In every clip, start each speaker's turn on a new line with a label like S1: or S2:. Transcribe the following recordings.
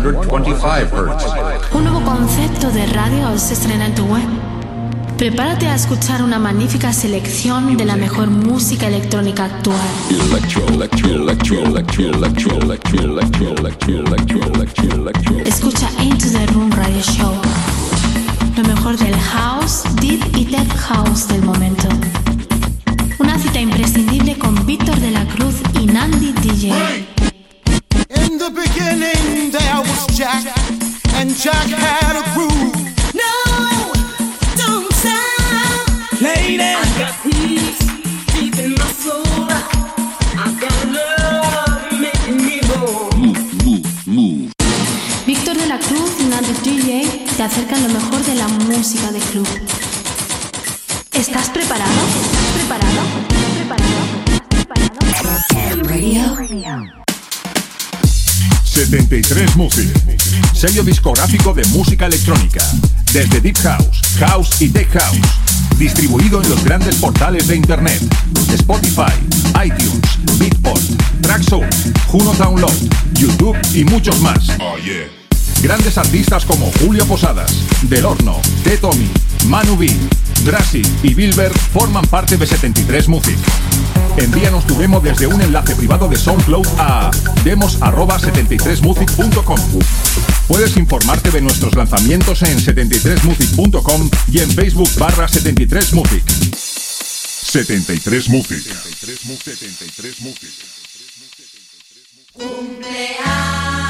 S1: 125 Hz.
S2: Un nuevo concepto de radio se estrena en tu web. Prepárate a escuchar una magnífica selección de la mejor música electrónica actual. Escucha Into the Room Radio Show. Lo mejor del house, deep y tech house del momento. Una cita imprescindible con Víctor de la Cruz y Nandi DJ.
S3: In the beginning there was Jack, and Jack had a groove.
S4: No, don't stop.
S3: Lady,
S4: I got peace deep in my soul. I got love making me whole.
S2: Víctor de la Cruz y Nandi DJ te acercan lo mejor de la música de club. ¿Estás preparado? ¿Estás preparado? ¿Estás preparado? ¿Estás preparado? Radio.
S5: 73 Music, sello discográfico de música electrónica, desde Deep House, House y Tech House, distribuido en los grandes portales de Internet, Spotify, iTunes, Beatport, Traxsource, Juno Download, YouTube y muchos más. Grandes artistas como Julio Posadas, Del Horno, T. Tommy, Manu B, Drassi y Bilber forman parte de 73 Music. Envíanos tu demo desde un enlace privado de SoundCloud a demos@73music.com. Puedes informarte de nuestros lanzamientos en 73music.com y en Facebook barra 73music. 73 Music. 73 Music.
S6: Cumpleaños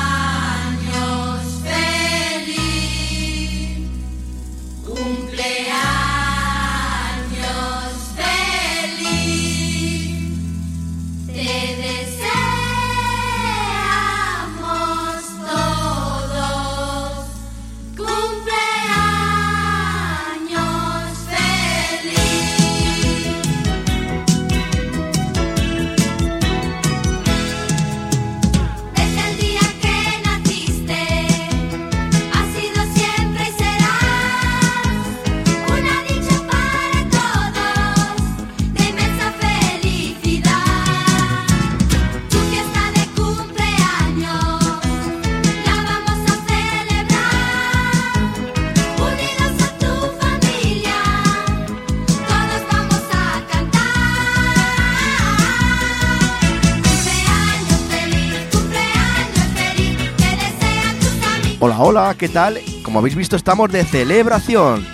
S7: Hola, hola, ¿qué tal? Como habéis visto, estamos de celebración.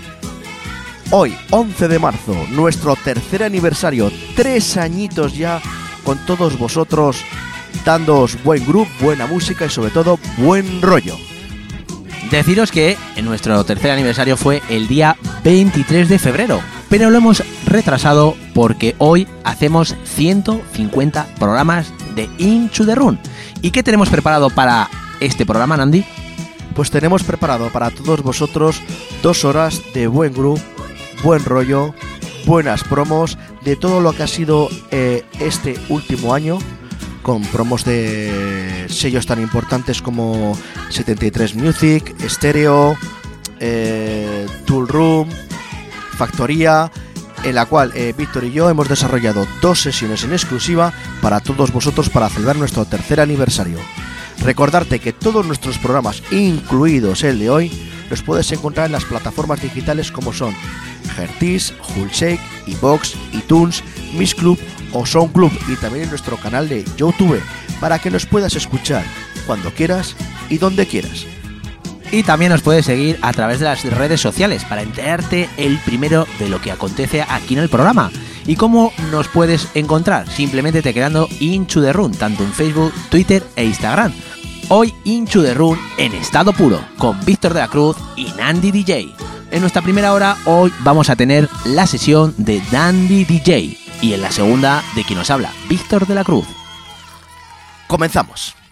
S7: Hoy, 11 de marzo, nuestro tercer aniversario, tres añitos ya con todos vosotros, dándoos buen grupo, buena música y sobre todo buen rollo.
S8: Deciros que nuestro tercer aniversario fue el día 23 de febrero, pero lo hemos retrasado porque hoy hacemos 150 programas de Into the Run. ¿Y qué tenemos preparado para este programa, Nandi?
S7: Pues tenemos preparado para todos vosotros dos horas de buen grupo, buen rollo, buenas promos, de todo lo que ha sido eh, este último año, con promos de sellos tan importantes como 73 Music, Stereo, eh, Tool Room, Factoría, en la cual eh, Víctor y yo hemos desarrollado dos sesiones en exclusiva para todos vosotros para celebrar nuestro tercer aniversario. Recordarte que todos nuestros programas, incluidos el de hoy, los puedes encontrar en las plataformas digitales como son Hertis, Hullshake, iBox, iTunes, Miss Club o Sound Club y también en nuestro canal de YouTube para que nos puedas escuchar cuando quieras y donde quieras.
S8: Y también nos puedes seguir a través de las redes sociales para enterarte el primero de lo que acontece aquí en el programa. ¿Y cómo nos puedes encontrar? Simplemente te quedando Into the Run, tanto en Facebook, Twitter e Instagram. Hoy Into the Run en estado puro, con Víctor de la Cruz y Nandy DJ. En nuestra primera hora hoy vamos a tener la sesión de Dandy DJ y en la segunda de quien nos habla, Víctor de la Cruz.
S7: Comenzamos.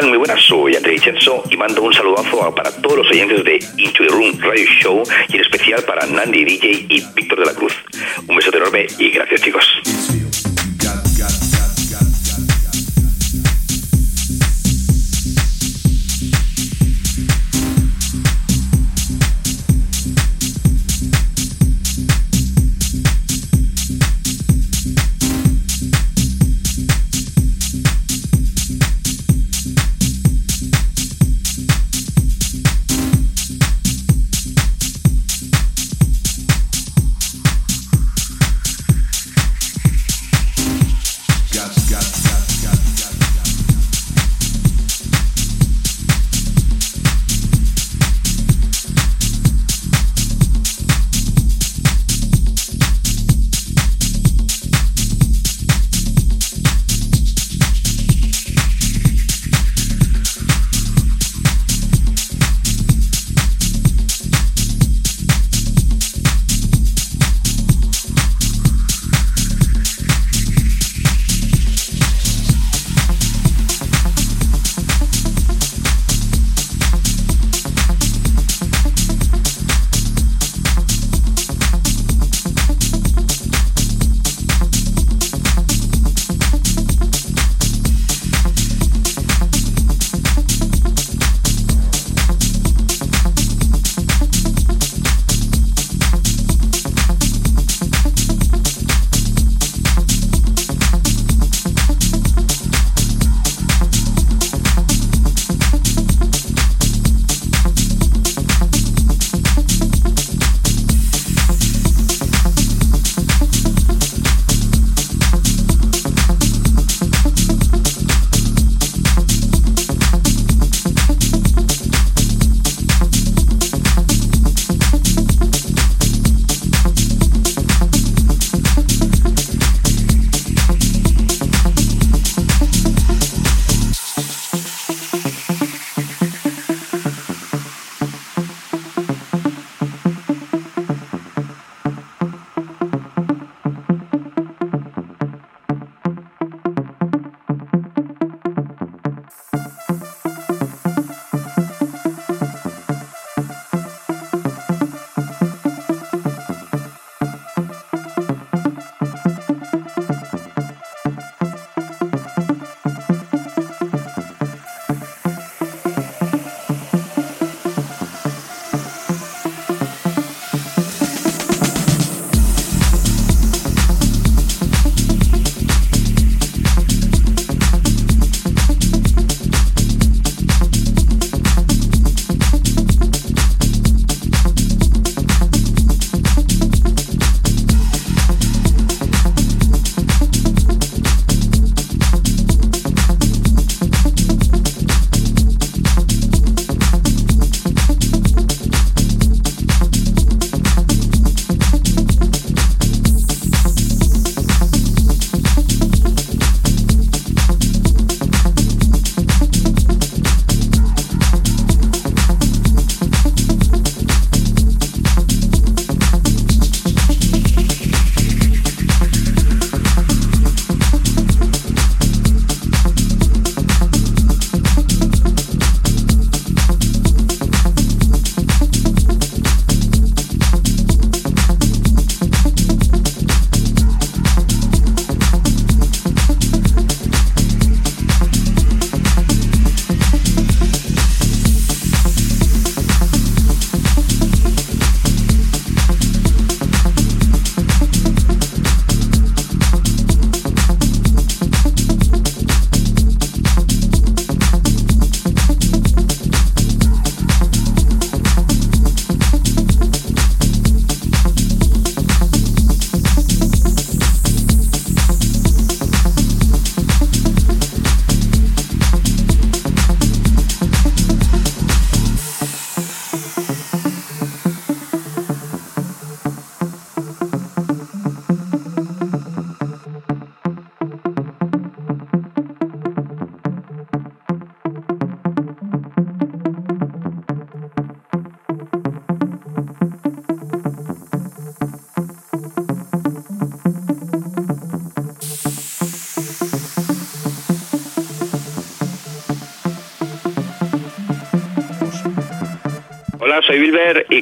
S9: Muy buenas, soy André Vincenzo y mando un saludazo para todos los oyentes de Into the Room Radio Show y en especial para Nandi DJ y Víctor de la Cruz. Un besote enorme y gracias chicos.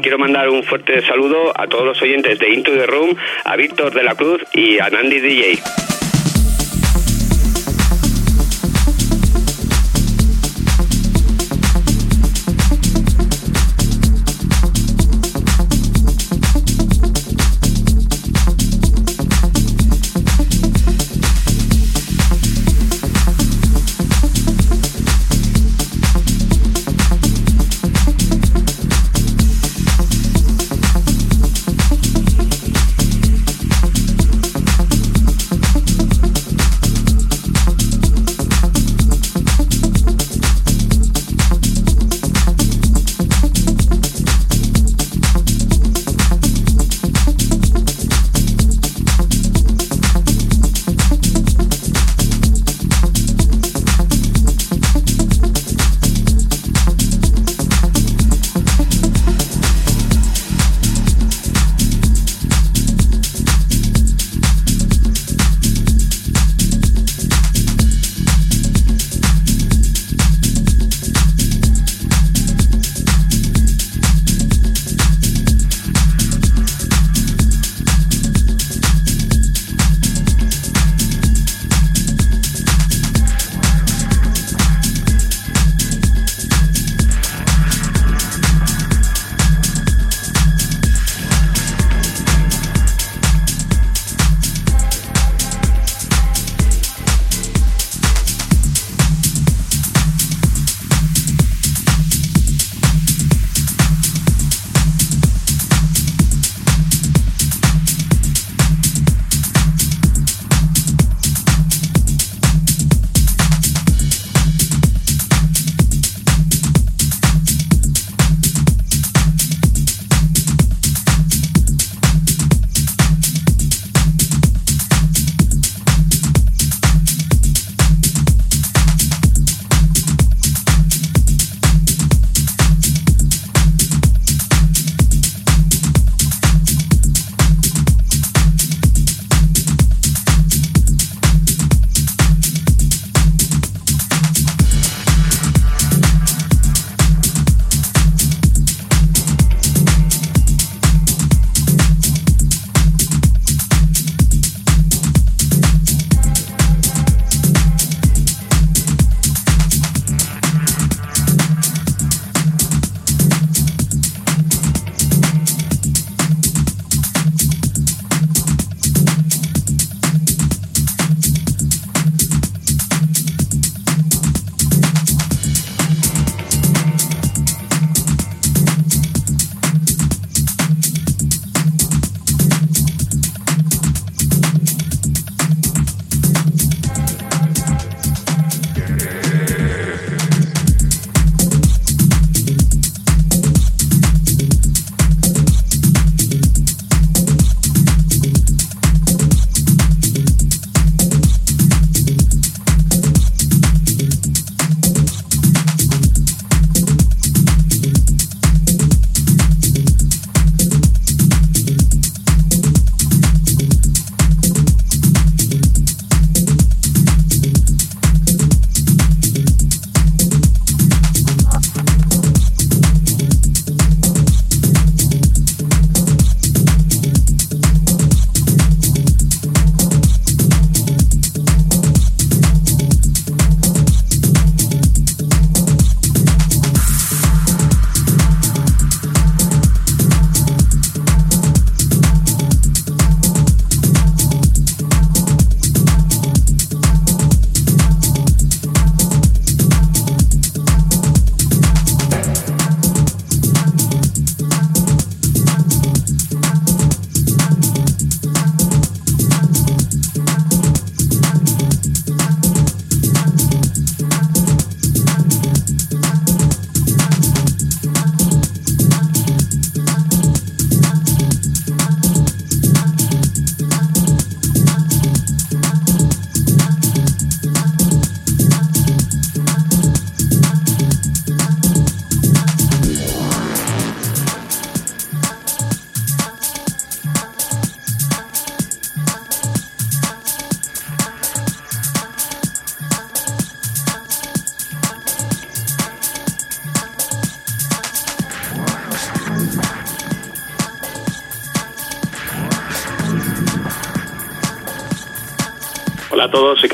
S10: Quiero mandar un fuerte saludo a todos los oyentes de Into the Room, a Víctor de la Cruz y a Nandi DJ.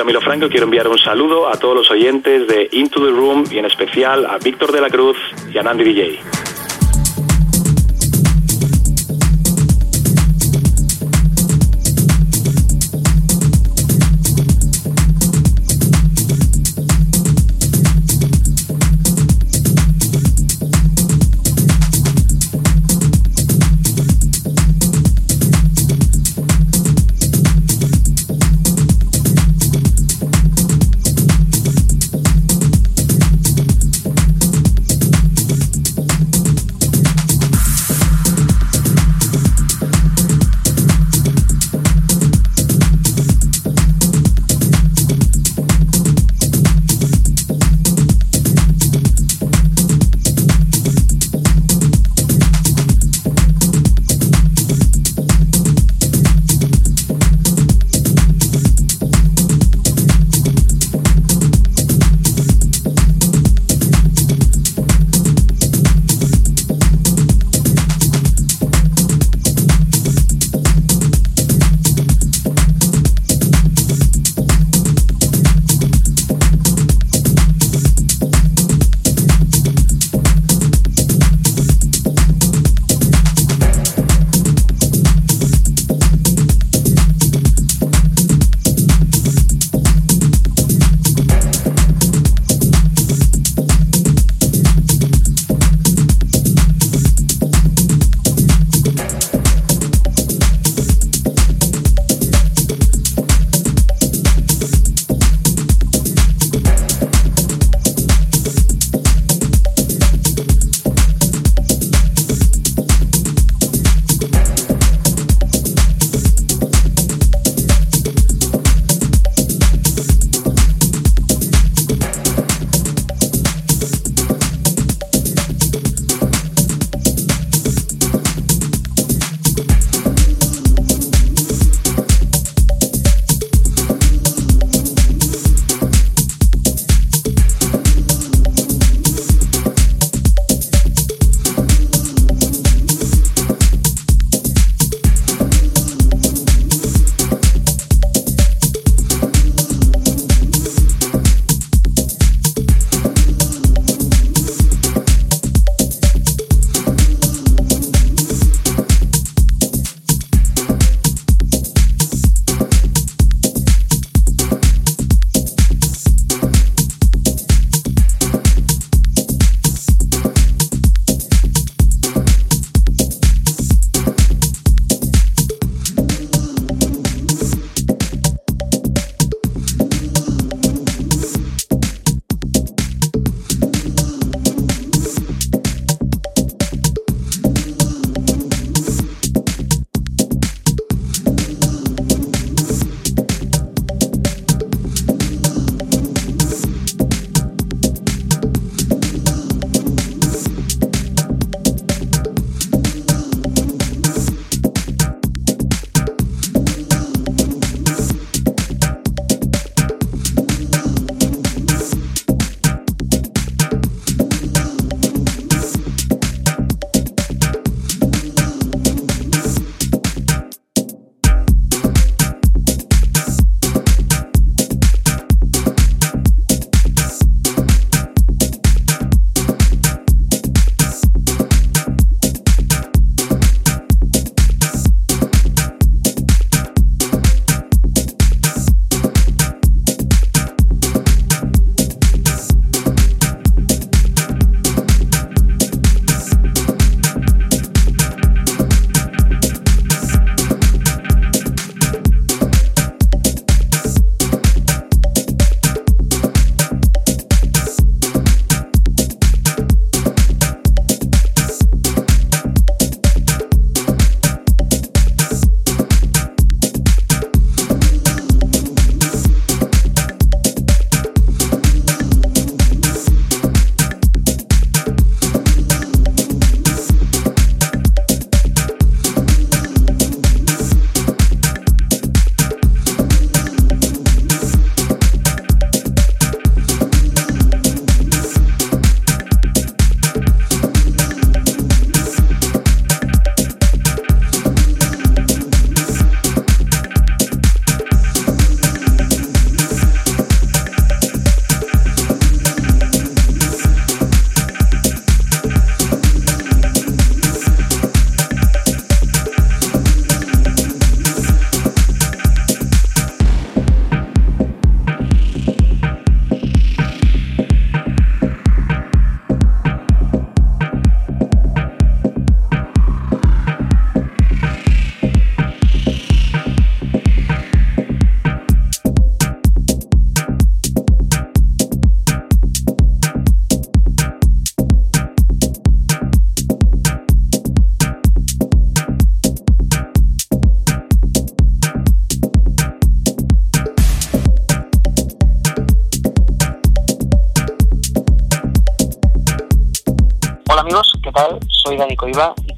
S11: Camilo Franco quiero enviar un saludo a todos los oyentes de Into the Room y en especial a Víctor de la Cruz y a Nandi DJ.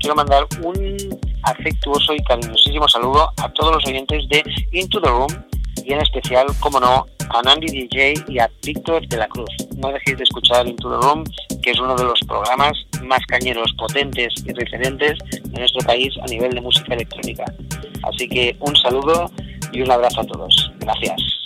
S12: quiero mandar un afectuoso y cariñosísimo saludo a todos los oyentes de Into the Room y en especial, como no, a Nandi DJ y a Víctor de la Cruz. No dejéis de escuchar Into the Room, que es uno de los programas más cañeros, potentes y referentes de nuestro país a nivel de música electrónica. Así que un saludo y un abrazo a todos. Gracias.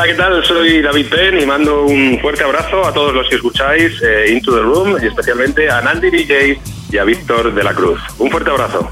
S13: Hola, ¿qué tal? Soy David Penn y mando un fuerte abrazo a todos los que escucháis eh, Into the Room y especialmente a Nandi DJ y a Víctor de la Cruz. Un fuerte abrazo.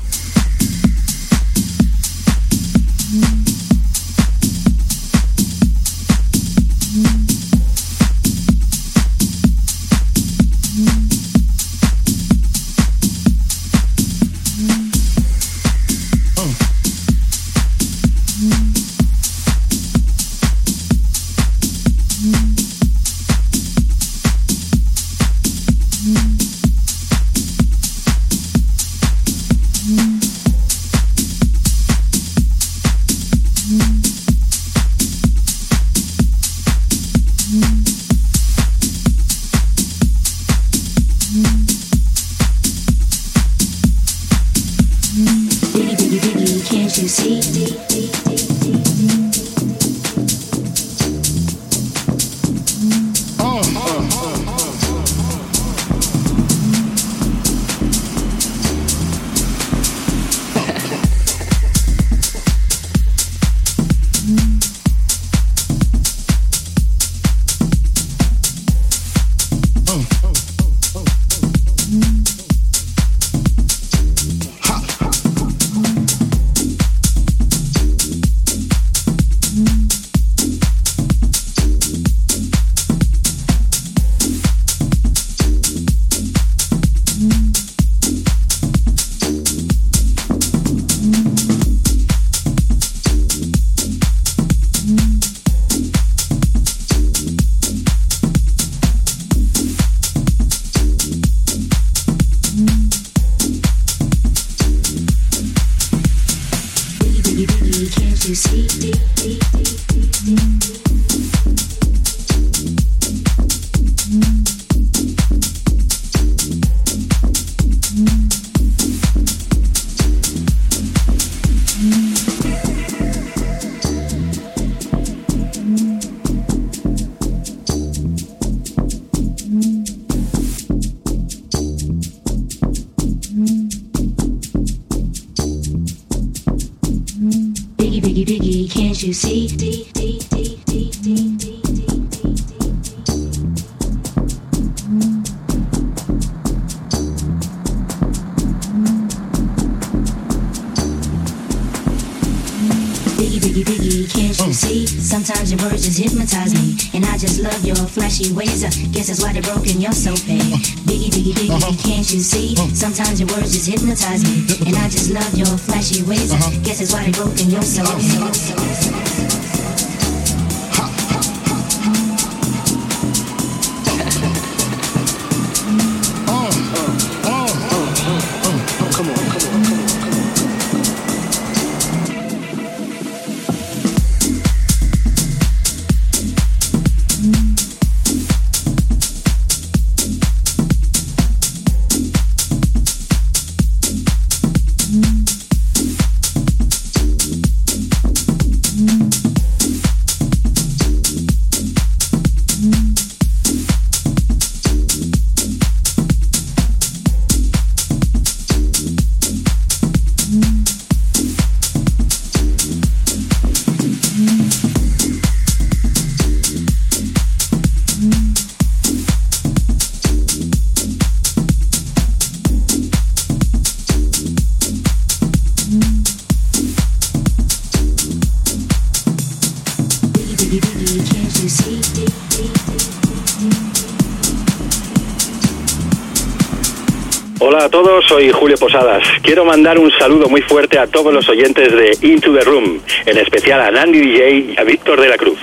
S13: Hola a todos, soy Julio Posadas. Quiero mandar un saludo muy fuerte a todos los oyentes de Into the Room, en especial a Nandi DJ y a Víctor de la Cruz.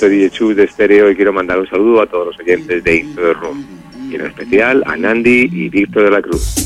S14: soy DJ de Estéreo y quiero mandar un saludo a todos los oyentes de Into Room, y en especial a Nandi y Víctor de la Cruz.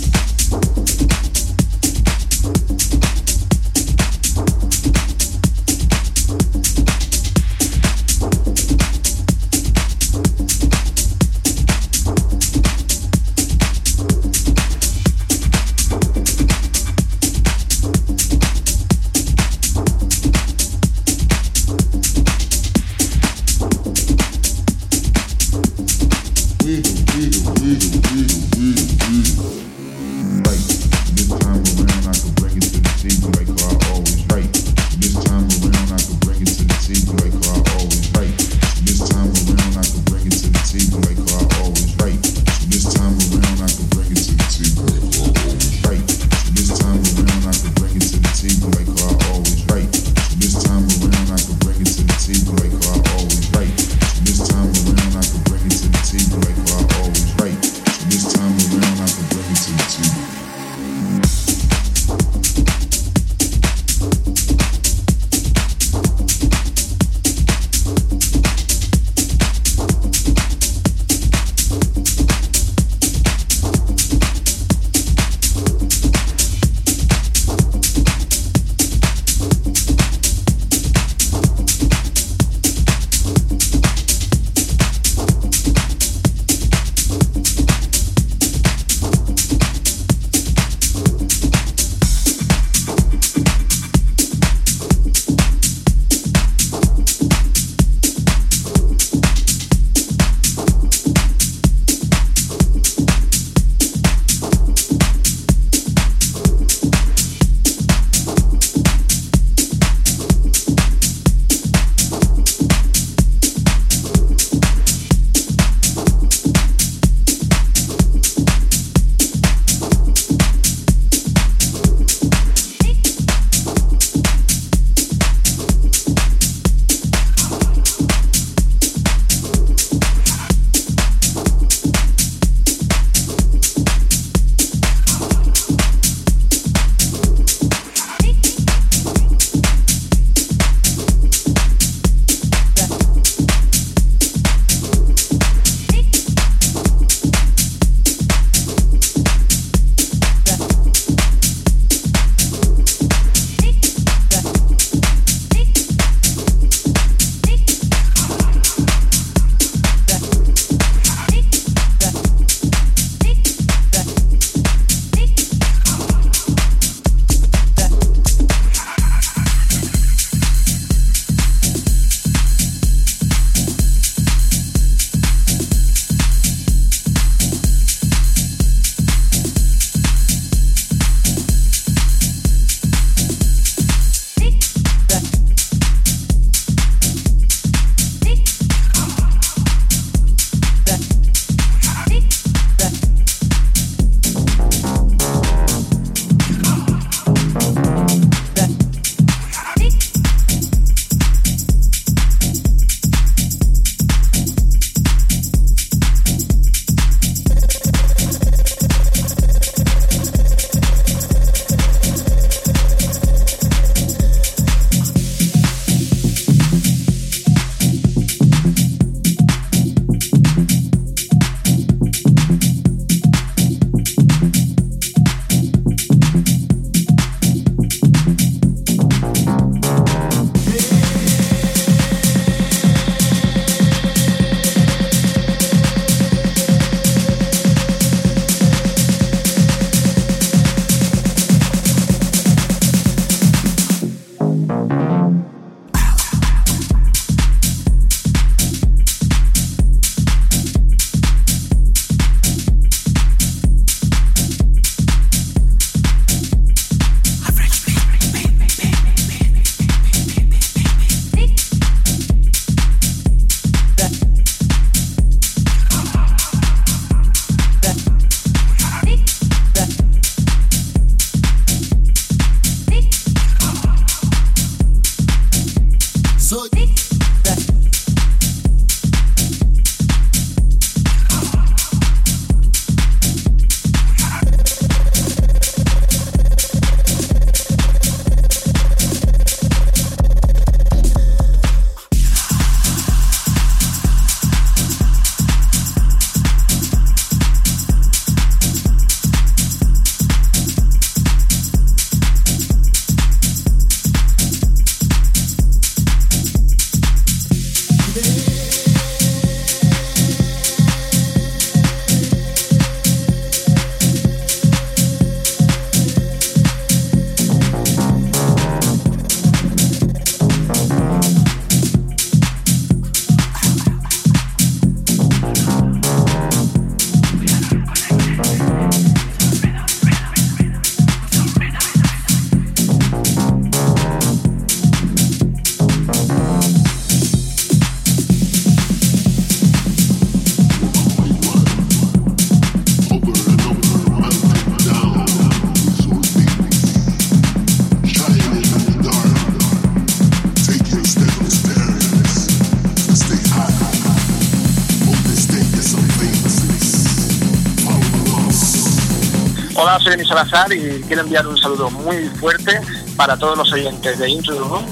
S15: Salazar y quiero enviar un saludo muy fuerte para todos los oyentes de Into the Room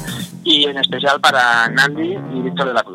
S15: y en especial para Nandi y Víctor de la Cruz.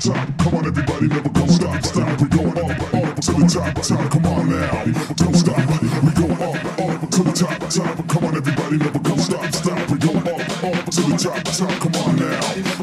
S16: drop. Come on, everybody, never come stop, stop. We going up, up to the top, top. Come on now, don't stop. We going up, up to the top, top. Come on, everybody, never come stop, stop. We going up, up to the top, top. Come on now.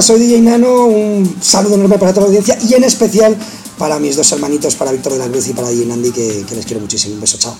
S17: Soy DJ Nano, un saludo enorme para toda la audiencia y en especial para mis dos hermanitos, para Víctor de la Cruz y para DJ Nandi, que les quiero muchísimo. Un beso, chao.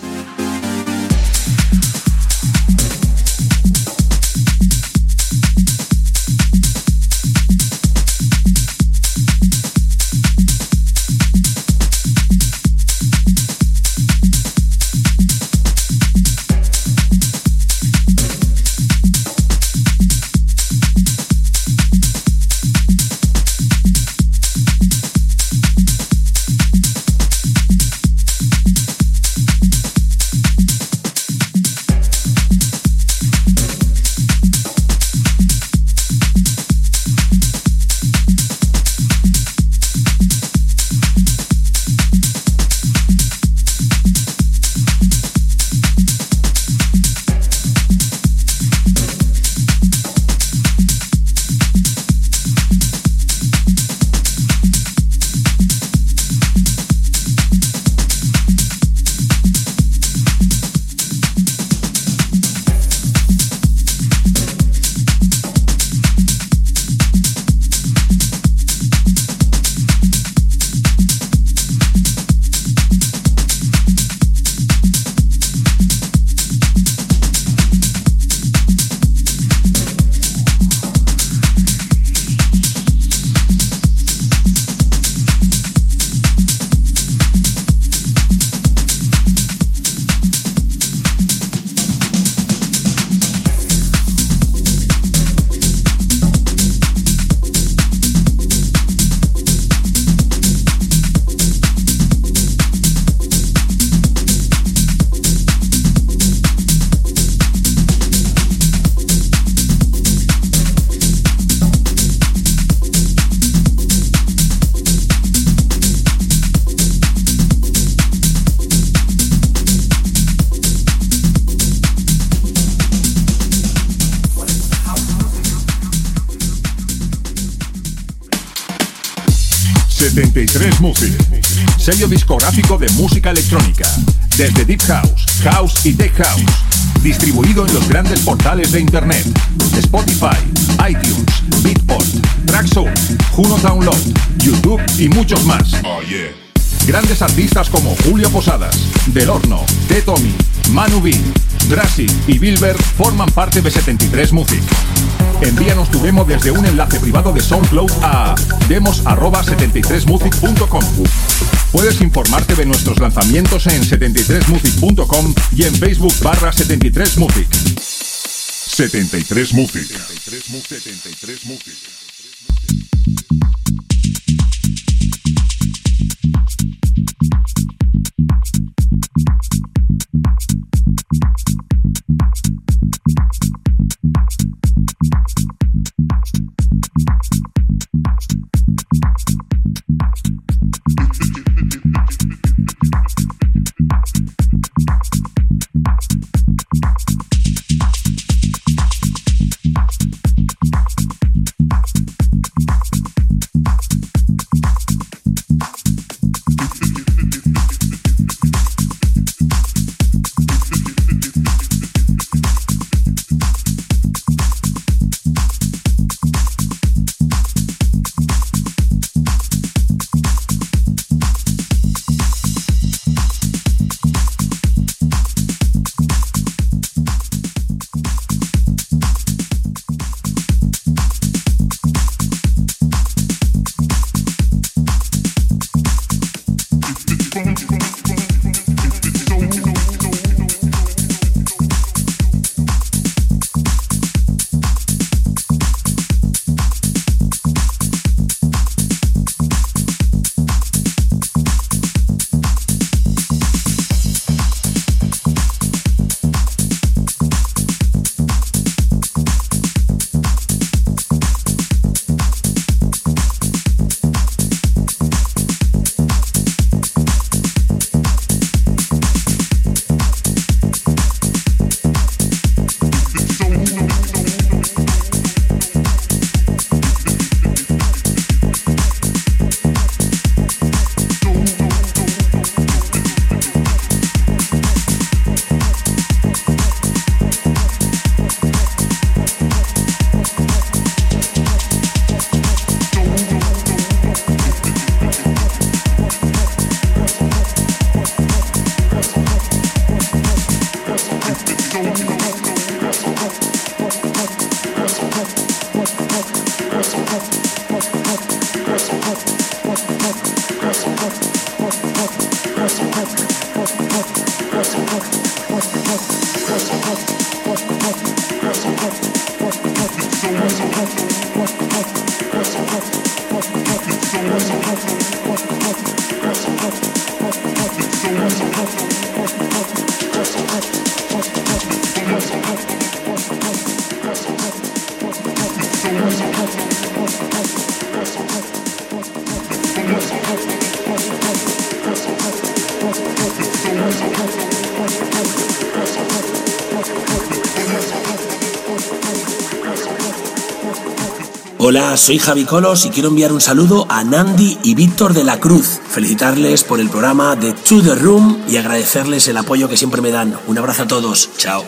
S5: Sello discográfico de música electrónica, desde Deep House, House y Tech House, distribuido en los grandes portales de Internet, Spotify, iTunes, Beatport, Traxsource, Juno Download, YouTube y muchos más. Grandes artistas como Julio Posadas, Del Horno, T. Tommy, Manu B, Drassi y Bilber forman parte de 73 Music. Envíanos tu demo desde un enlace privado de SoundCloud a demos@73music.com. Puedes informarte de nuestros lanzamientos en 73music.com y en Facebook barra 73music.
S15: 73 Music.
S5: 73
S18: Hola, soy Javi Colos y quiero enviar un saludo a Nandi y Víctor de la Cruz. Felicitarles por el programa de To The Room y agradecerles el apoyo que siempre me dan. Un abrazo a todos. Chao.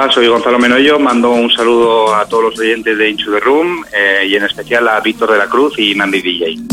S19: Hola, soy Gonzalo Menoyo. Mando un saludo a todos los oyentes de Into the Room eh, y en especial a Víctor de la Cruz y Nandi DJ.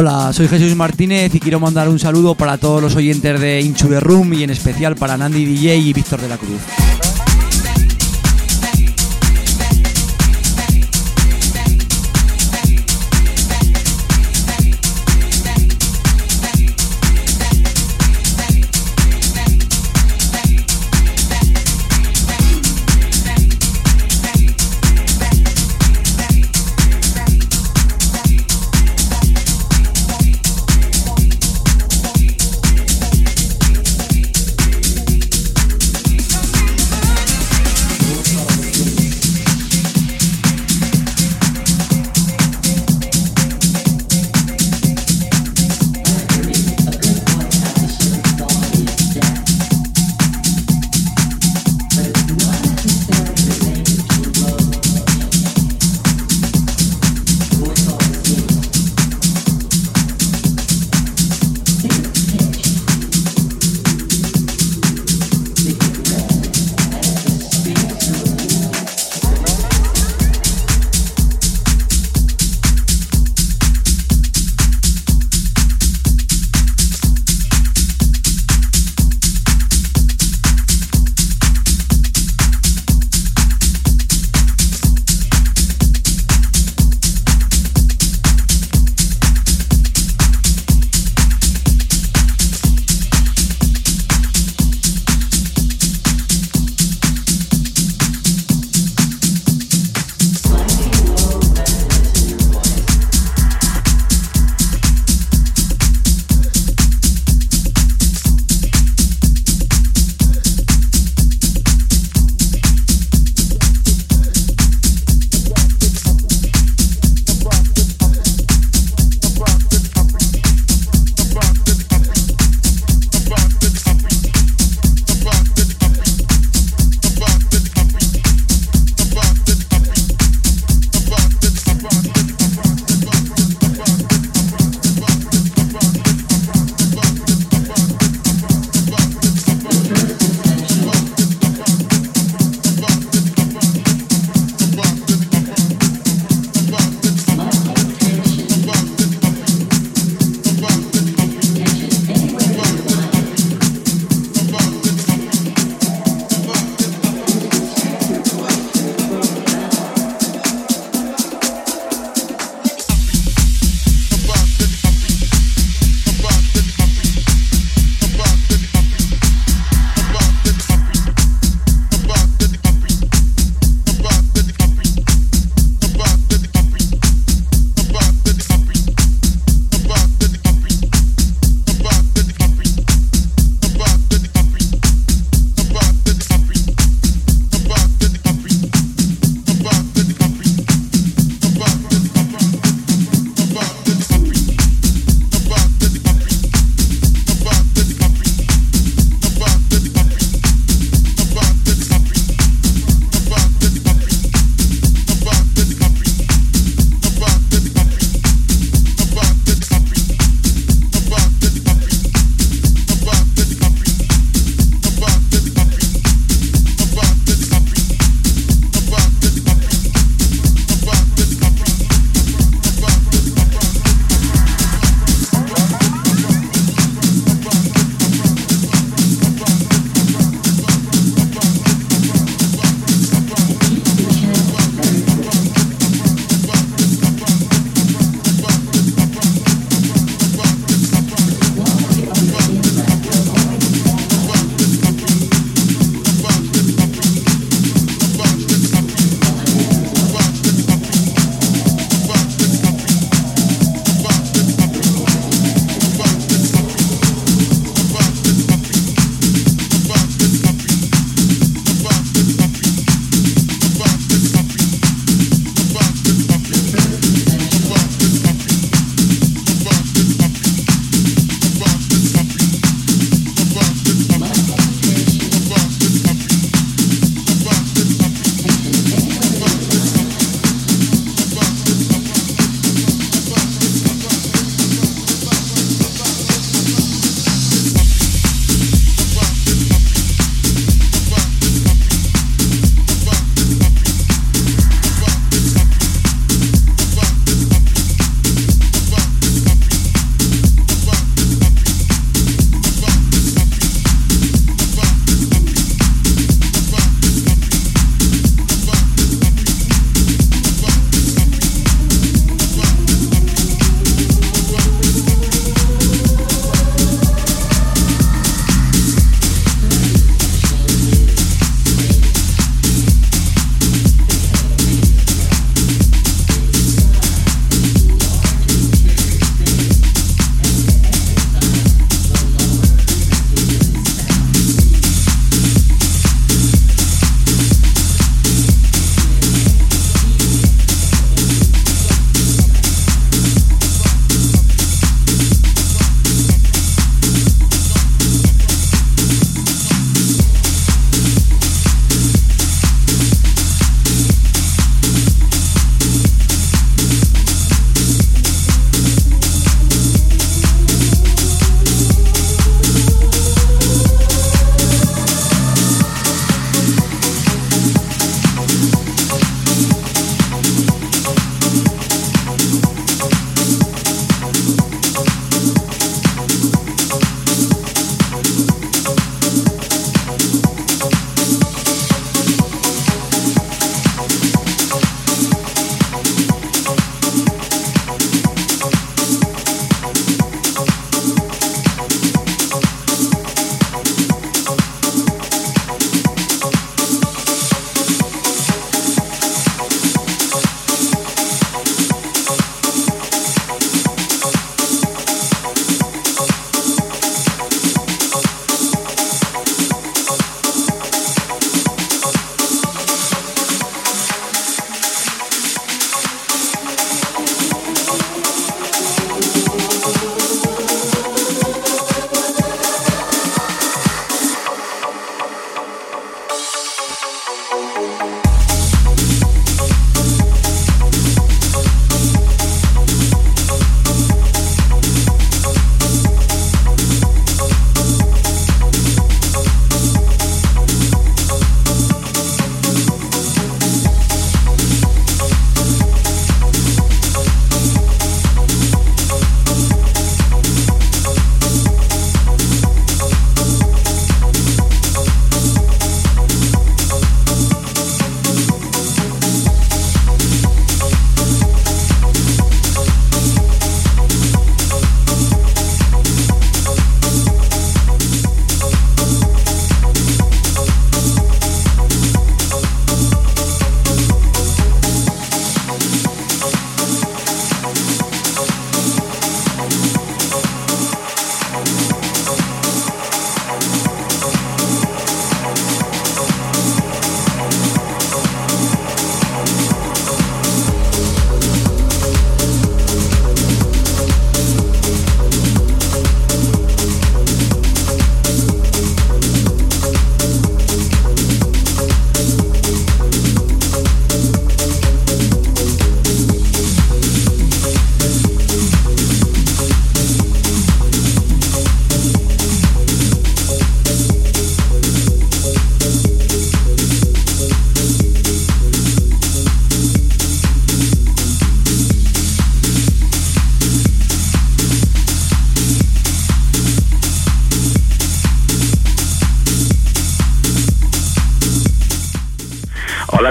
S20: Hola, soy Jesús Martínez y quiero mandar un saludo para todos los oyentes de Inchu the Room y en especial para Nandi DJ y Víctor de la Cruz.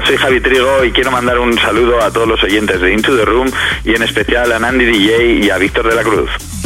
S10: Soy Javi Trigo y quiero mandar un saludo a todos los oyentes de Into the Room y en especial a Nandy DJ y a Víctor de la Cruz.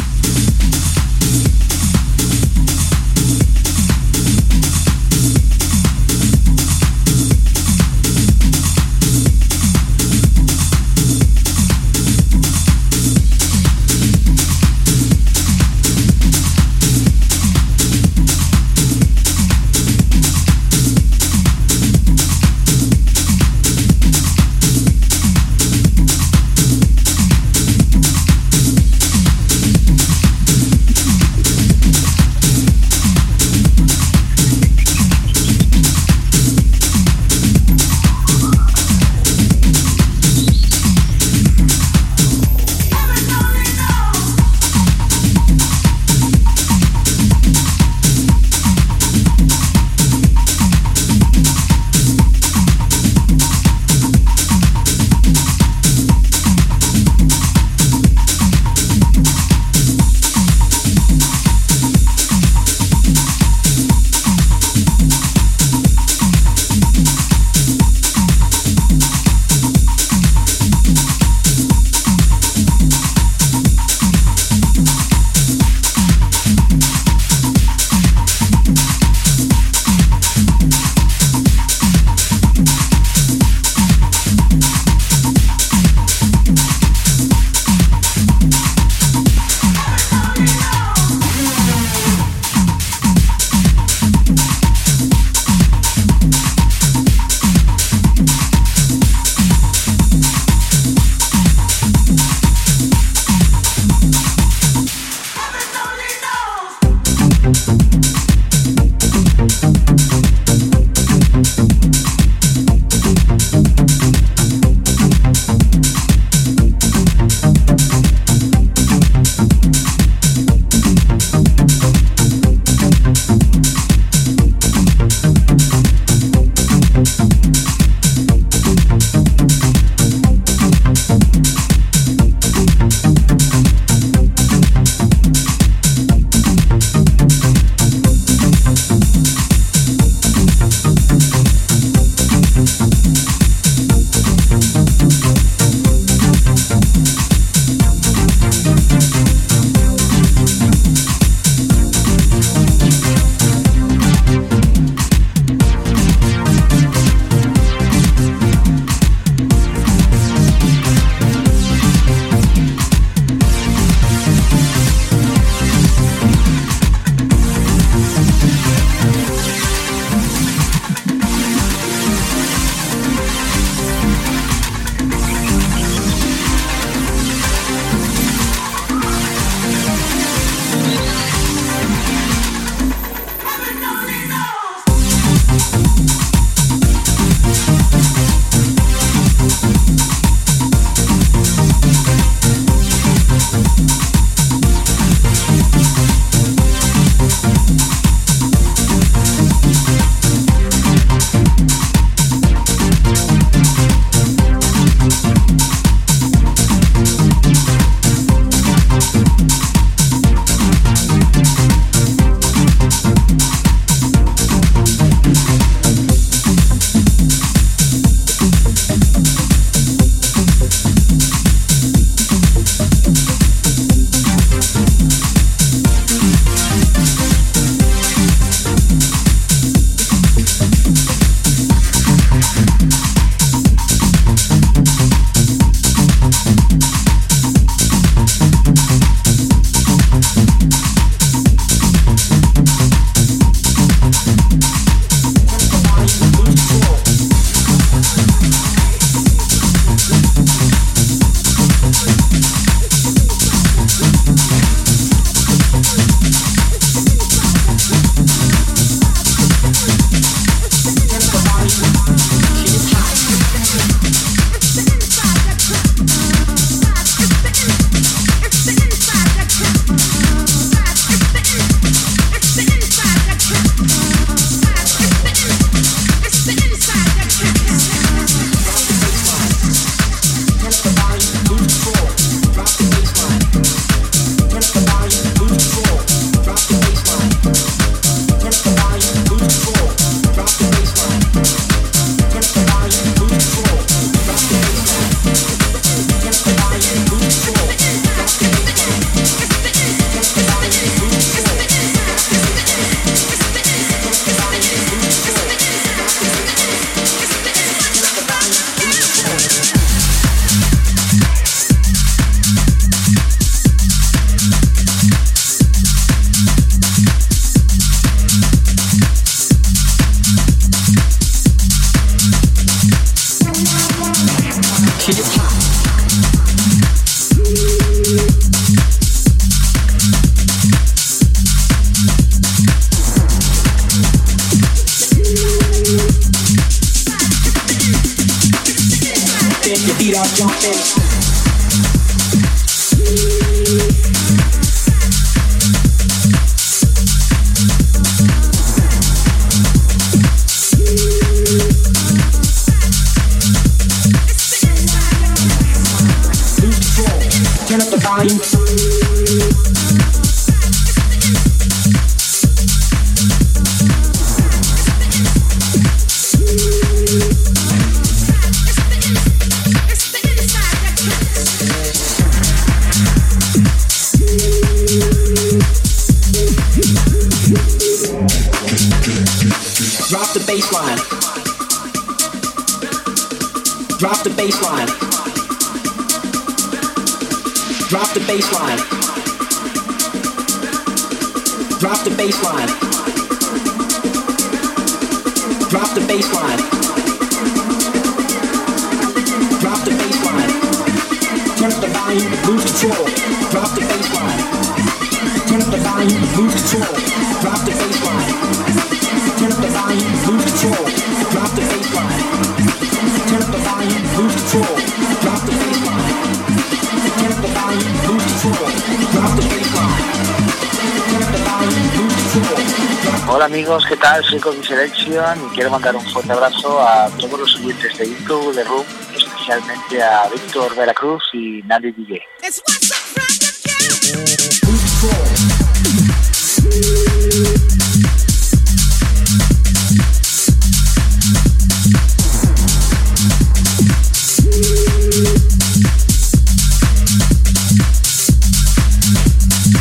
S12: A Víctor de la Cruz y Nadie DJ.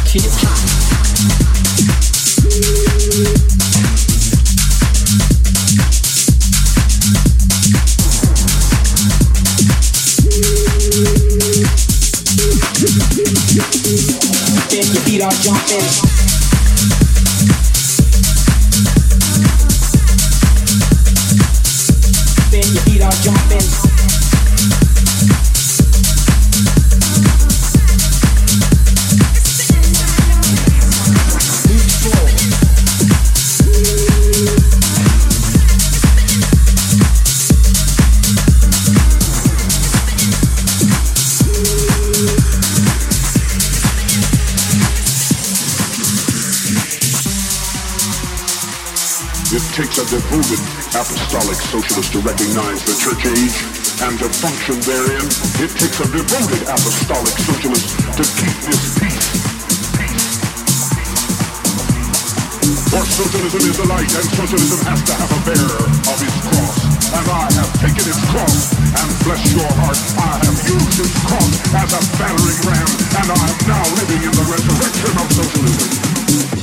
S4: Keep
S15: Listen. Apostolic socialist to recognize the church age and to function therein. It takes a devoted apostolic socialist to keep this peace. For socialism is the light, and socialism has to have a bearer of its cross. And I have taken its cross, and bless your heart, I have used its cross as a battering ram, and I am now living in the resurrection of socialism.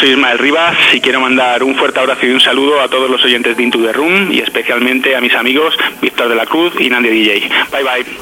S21: Soy Ismael Rivas y quiero mandar un fuerte abrazo y un saludo a todos los oyentes de Into the Room y especialmente a mis amigos Víctor de la Cruz y Nandy DJ. Bye bye.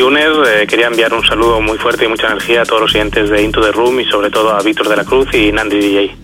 S22: Hola
S11: chicos, aquí Uner. Eh, quería enviar un saludo muy fuerte y mucha energía a todos los oyentes de Into the Room y sobre todo a Víctor de la Cruz y Nandi DJ.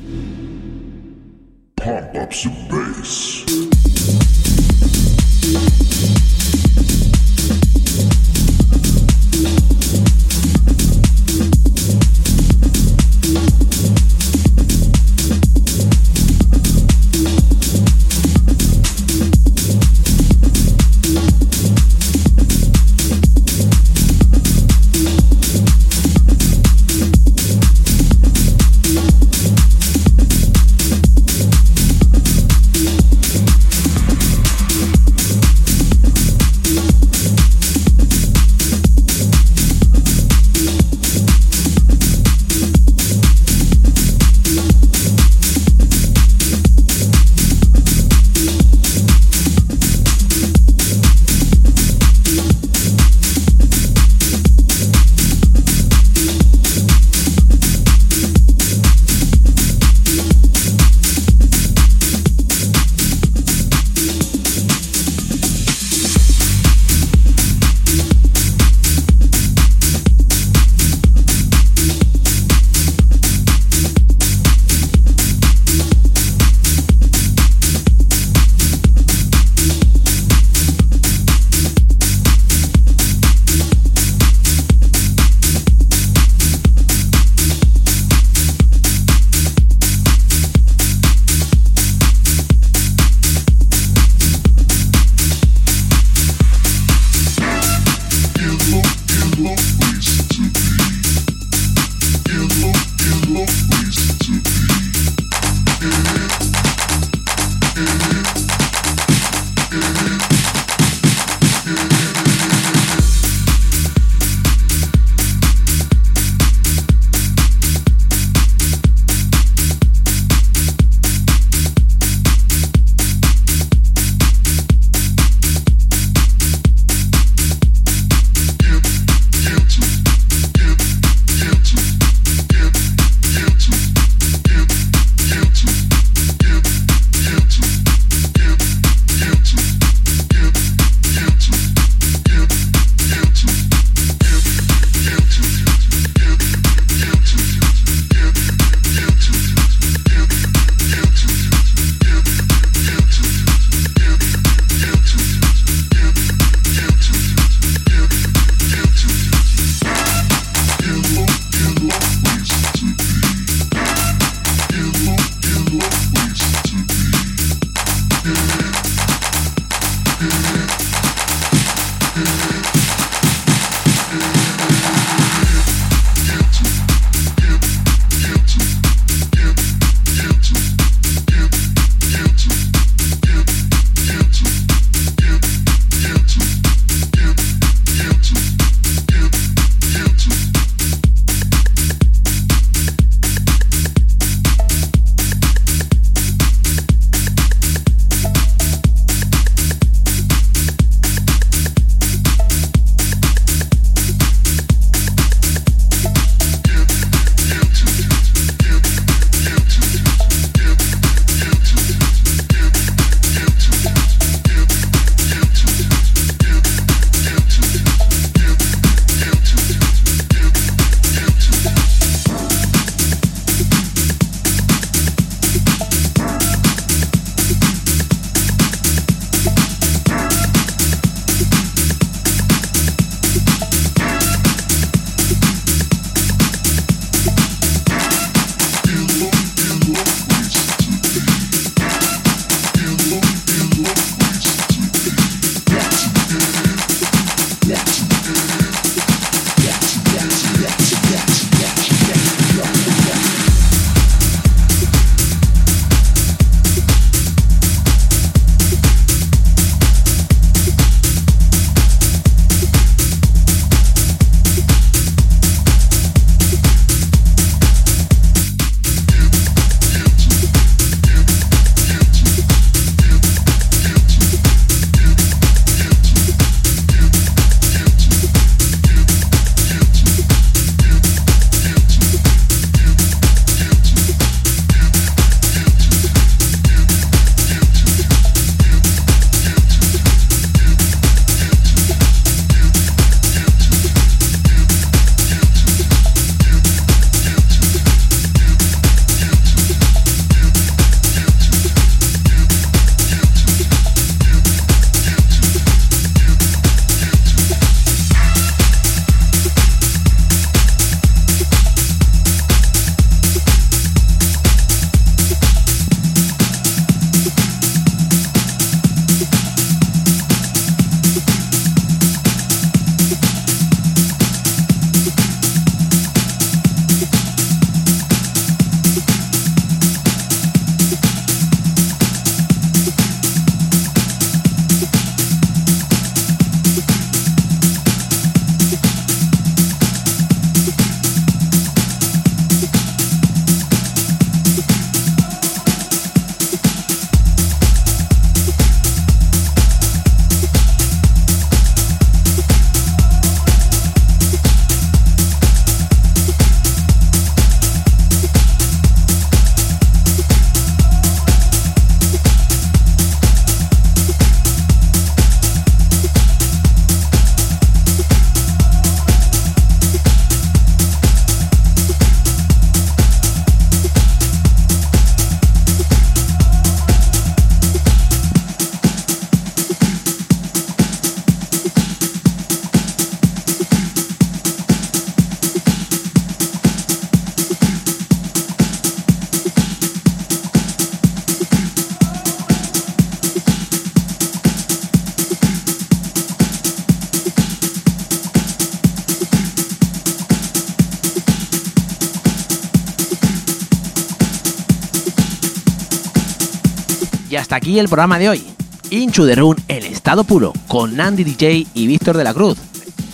S8: Aquí el programa de hoy. Inchu de Run en estado puro, con Andy DJ y Víctor de la Cruz.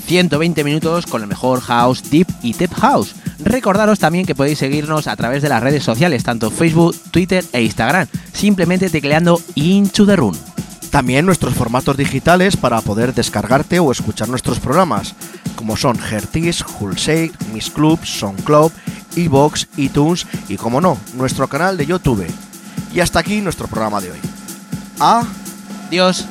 S8: 120 minutos con el mejor house, deep y tech house. Recordaros también que podéis seguirnos a través de las redes sociales, tanto Facebook, Twitter e Instagram, simplemente tecleando Into the Run.
S7: También nuestros formatos digitales para poder descargarte o escuchar nuestros programas, como son Hertis, Hulsake, Miss Club, SoundCloud, Evox, iTunes y, como no, nuestro canal de YouTube. Y hasta aquí nuestro programa de hoy.
S8: Adiós.